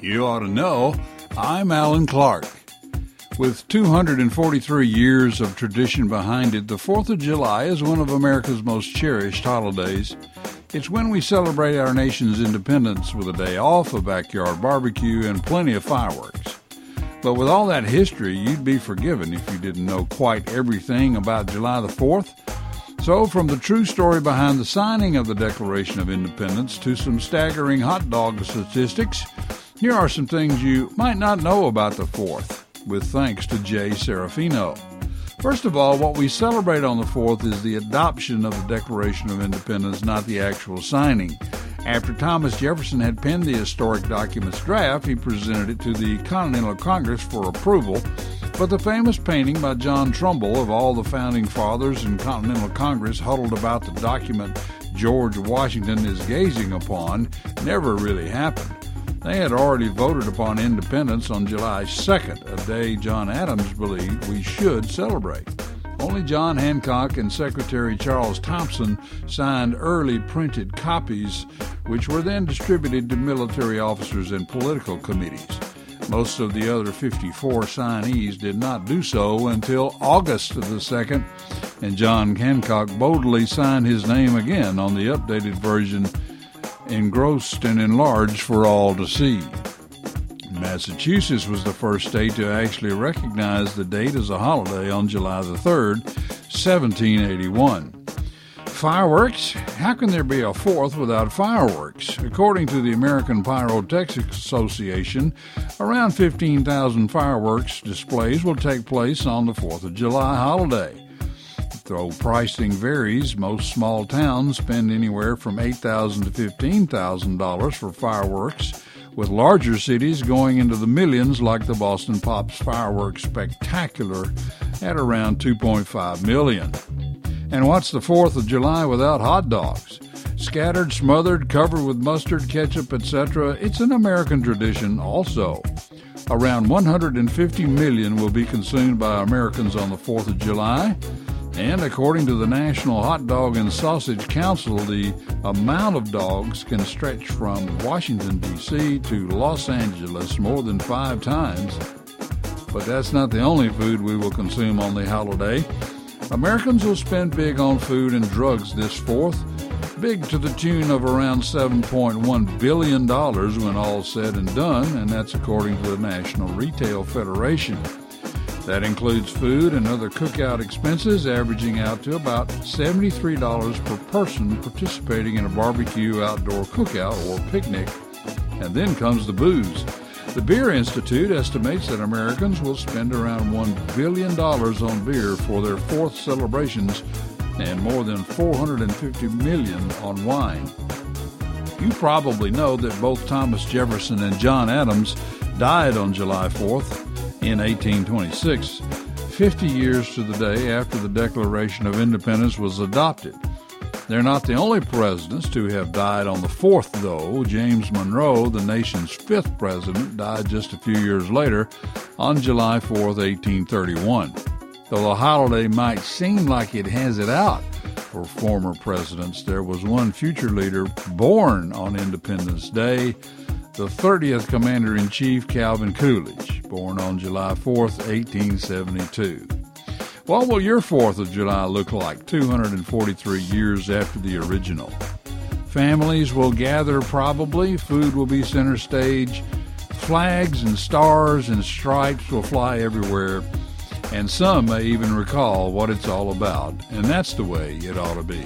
You ought to know. I'm Alan Clark. With 243 years of tradition behind it, the 4th of July is one of America's most cherished holidays. It's when we celebrate our nation's independence with a day off, a backyard barbecue, and plenty of fireworks. But with all that history, you'd be forgiven if you didn't know quite everything about July the 4th. So, from the true story behind the signing of the Declaration of Independence to some staggering hot dog statistics, here are some things you might not know about the 4th, with thanks to Jay Serafino. First of all, what we celebrate on the 4th is the adoption of the Declaration of Independence, not the actual signing. After Thomas Jefferson had penned the historic document's draft, he presented it to the Continental Congress for approval. But the famous painting by John Trumbull of all the founding fathers in Continental Congress huddled about the document George Washington is gazing upon never really happened. They had already voted upon independence on July 2nd, a day John Adams believed we should celebrate. Only John Hancock and Secretary Charles Thomson signed early printed copies, which were then distributed to military officers and political committees. Most of the other 54 signees did not do so until August the 2nd, and John Hancock boldly signed his name again on the updated version, engrossed and enlarged for all to see. Massachusetts was the first state to actually recognize the date as a holiday on July the 3rd, 1781. Fireworks? How can there be a 4th without fireworks? According to the American Pyrotechnics Association, around 15,000 fireworks displays will take place on the 4th of July holiday. Though pricing varies, most small towns spend anywhere from 8,000 to $15,000 for fireworks with larger cities going into the millions like the Boston Pops Fireworks Spectacular at around 2.5 million. And what's the 4th of July without hot dogs? Scattered, smothered, covered with mustard, ketchup, etc. It's an American tradition also. Around 150 million will be consumed by Americans on the 4th of July. And according to the National Hot Dog and Sausage Council, the amount of dogs can stretch from Washington, D.C. to Los Angeles more than five times. But that's not the only food we will consume on the holiday. Americans will spend big on food and drugs this fourth, big to the tune of around $7.1 billion when all's said and done, and that's according to the National Retail Federation. That includes food and other cookout expenses, averaging out to about $73 per person participating in a barbecue, outdoor cookout, or picnic. And then comes the booze. The Beer Institute estimates that Americans will spend around $1 billion on beer for their fourth celebrations and more than 450 million on wine. You probably know that both Thomas Jefferson and John Adams died on July 4th in 1826, 50 years to the day after the Declaration of Independence was adopted. They're not the only presidents to have died on the 4th, though. James Monroe, the nation's fifth president, died just a few years later on July 4th, 1831. Though the holiday might seem like it has it out for former presidents, there was one future leader born on Independence Day, the 30th Commander in Chief Calvin Coolidge, born on July 4th, 1872. What will your 4th of July look like 243 years after the original? Families will gather probably, food will be center stage, flags and stars and stripes will fly everywhere, and some may even recall what it's all about, and that's the way it ought to be.